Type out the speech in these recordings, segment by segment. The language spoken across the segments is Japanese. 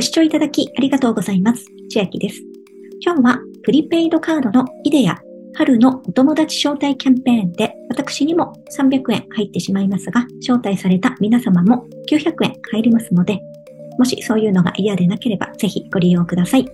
ご視聴いただきありがとうございます。千秋です。今日はプリペイドカードのイデア春のお友達招待キャンペーンで私にも300円入ってしまいますが、招待された皆様も900円入りますので、もしそういうのが嫌でなければぜひご利用ください。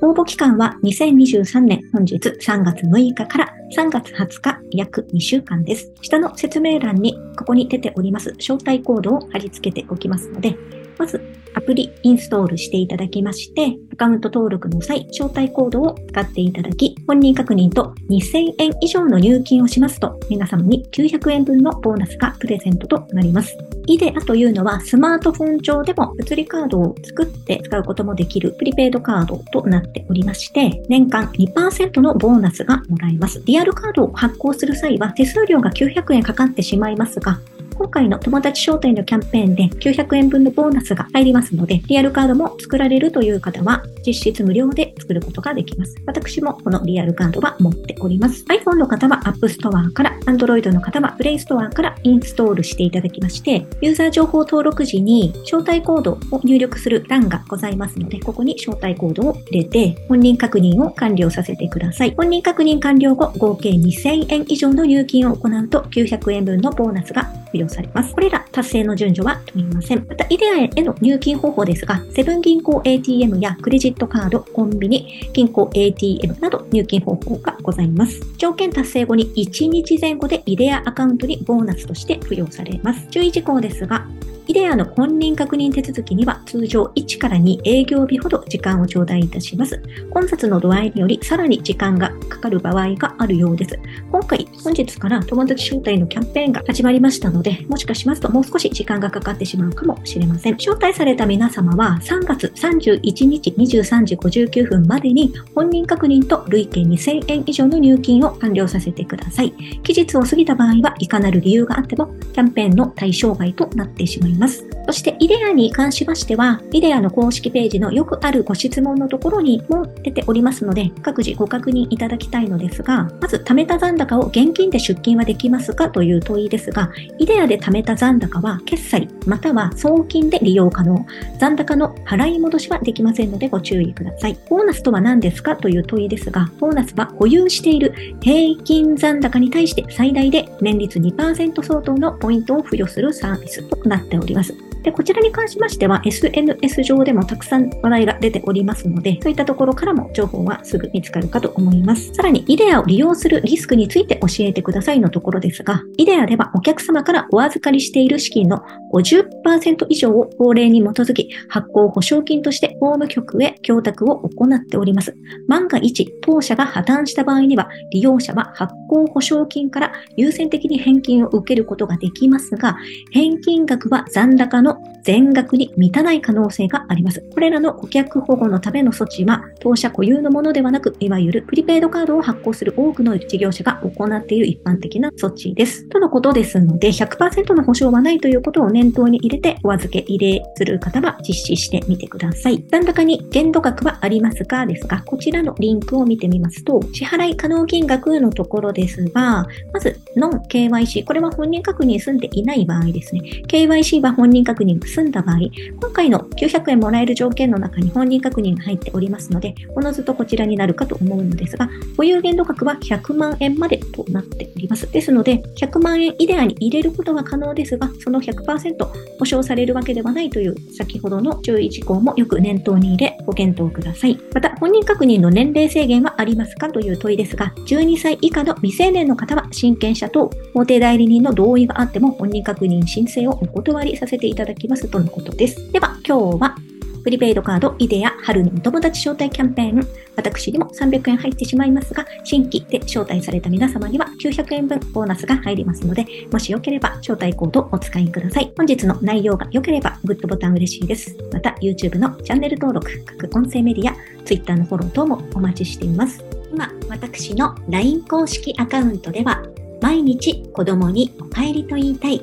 応募期間は2023年本日3月6日から3月20日約2週間です。下の説明欄にここに出ております招待コードを貼り付けておきますので、まずアプリインストールしていただきまして、アカウント登録の際、招待コードを使っていただき、本人確認と2000円以上の入金をしますと、皆様に900円分のボーナスがプレゼントとなります。イデアというのはスマートフォン上でも物理カードを作って使うこともできるプリペイドカードとなっておりまして、年間2%のボーナスがもらえます。リアルカードを発行する際は手数料が900円かかってしまいますが、今回の友達招待のキャンペーンで900円分のボーナスが入りますので、リアルカードも作られるという方は、実質無料で作ることができます。私もこのリアルカードは持っております。iPhone の方は App Store から、Android の方は Play Store からインストールしていただきまして、ユーザー情報登録時に招待コードを入力する欄がございますので、ここに招待コードを入れて、本人確認を完了させてください。本人確認完了後、合計2000円以上の入金を行うと900円分のボーナスが付与されます。これら達成の順序は問いません。また、イデアへの入金方法ですが、セブン銀行 ATM やクレジットカード、コンビニ、銀行 ATM など入金方法がございます。条件達成後に1日前後でイデアアカウントにボーナスとして付与されます。注意事項ですが、イデアの本人確認手続きには通常1から2営業日ほど時間を頂戴いたします。混雑の度合いによりさらに時間がかかる場合があるようです。今回、本日から友達招待のキャンペーンが始まりましたので、もしかしますともう少し時間がかかってしまうかもしれません。招待された皆様は3月31日23時59分までに本人確認と累計2000円以上の入金を完了させてください。期日を過ぎた場合はいかなる理由があってもキャンペーンの対象外となってしまいます。ます。そして、イデアに関しましては、イデアの公式ページのよくあるご質問のところにも出ておりますので、各自ご確認いただきたいのですが、まず、貯めた残高を現金で出金はできますかという問いですが、イデアで貯めた残高は決済または送金で利用可能。残高の払い戻しはできませんのでご注意ください。ボーナスとは何ですかという問いですが、ボーナスは保有している平均残高に対して最大で年率2%相当のポイントを付与するサービスとなっております。おります。で、こちらに関しましては SNS 上でもたくさん話題が出ておりますので、そういったところからも情報はすぐ見つかるかと思います。さらに、イデアを利用するリスクについて教えてくださいのところですが、イデアではお客様からお預かりしている資金の50%以上を法令に基づき発行保証金として法務局へ供託を行っております。万が一、当社が破綻した場合には、利用者は発行保証金から優先的に返金を受けることができますが、返金額は残高のの全額に満たない可能性があります。これらの顧客保護のための措置は、当社固有のものではなく、いわゆるプリペイドカードを発行する多くの事業者が行っている一般的な措置です。とのことですので、100%の保証はないということを念頭に入れて、お預け入れする方は実施してみてください。残高に限度額はありますかですが、こちらのリンクを見てみますと、支払い可能金額のところですが、まず、ノン KYC、これは本人確認済んでいない場合ですね。KYC は本人確認済んだ場合、今回の900円もらえる条件の中に本人確認が入っておりますので、おのずとこちらになるかと思うのですが、保有限度額は100万円までとなっております。ですので、100万円イデアに入れることは可能ですが、その100%保証されるわけではないという先ほどの注意事項もよく念頭に入れご検討ください。また、本人確認の年齢制限はありますかという問いですが、12歳以下の未成年の方は親権者と法定代理人の同意があっても本人確認申請をお断りさせていただきますとのことです。では、今日はプリペイドカードイデア春のお友達招待キャンペーン。私にも300円入ってしまいますが、新規で招待された皆様には900円分ボーナスが入りますので、もしよければ招待コードをお使いください。本日の内容が良ければグッドボタン嬉しいです。また YouTube のチャンネル登録、各音声メディア、Twitter のフォロー等もお待ちしています。今、私の LINE 公式アカウントでは、毎日子供にお帰りと言いたい